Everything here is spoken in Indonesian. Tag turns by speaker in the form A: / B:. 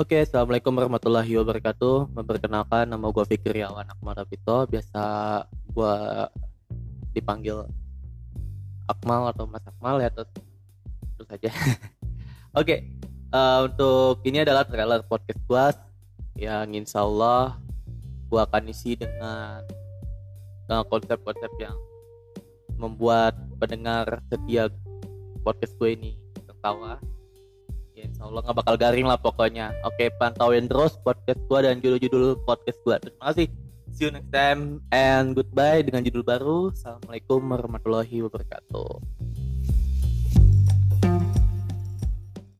A: Oke, assalamualaikum warahmatullahi wabarakatuh. Memperkenalkan nama gue Fikri Awan Akmal Rapito. Biasa gue dipanggil Akmal atau Mas Akmal ya terus terus saja. Oke, eh, untuk ini adalah trailer podcast gue yang insya Allah gue akan isi dengan dengan konsep-konsep yang membuat pendengar setia podcast gue ini tertawa insya Allah nggak bakal garing lah pokoknya. Oke pantauin terus podcast gue dan judul-judul podcast gue terima kasih. See you next time and goodbye dengan judul baru. Assalamualaikum warahmatullahi wabarakatuh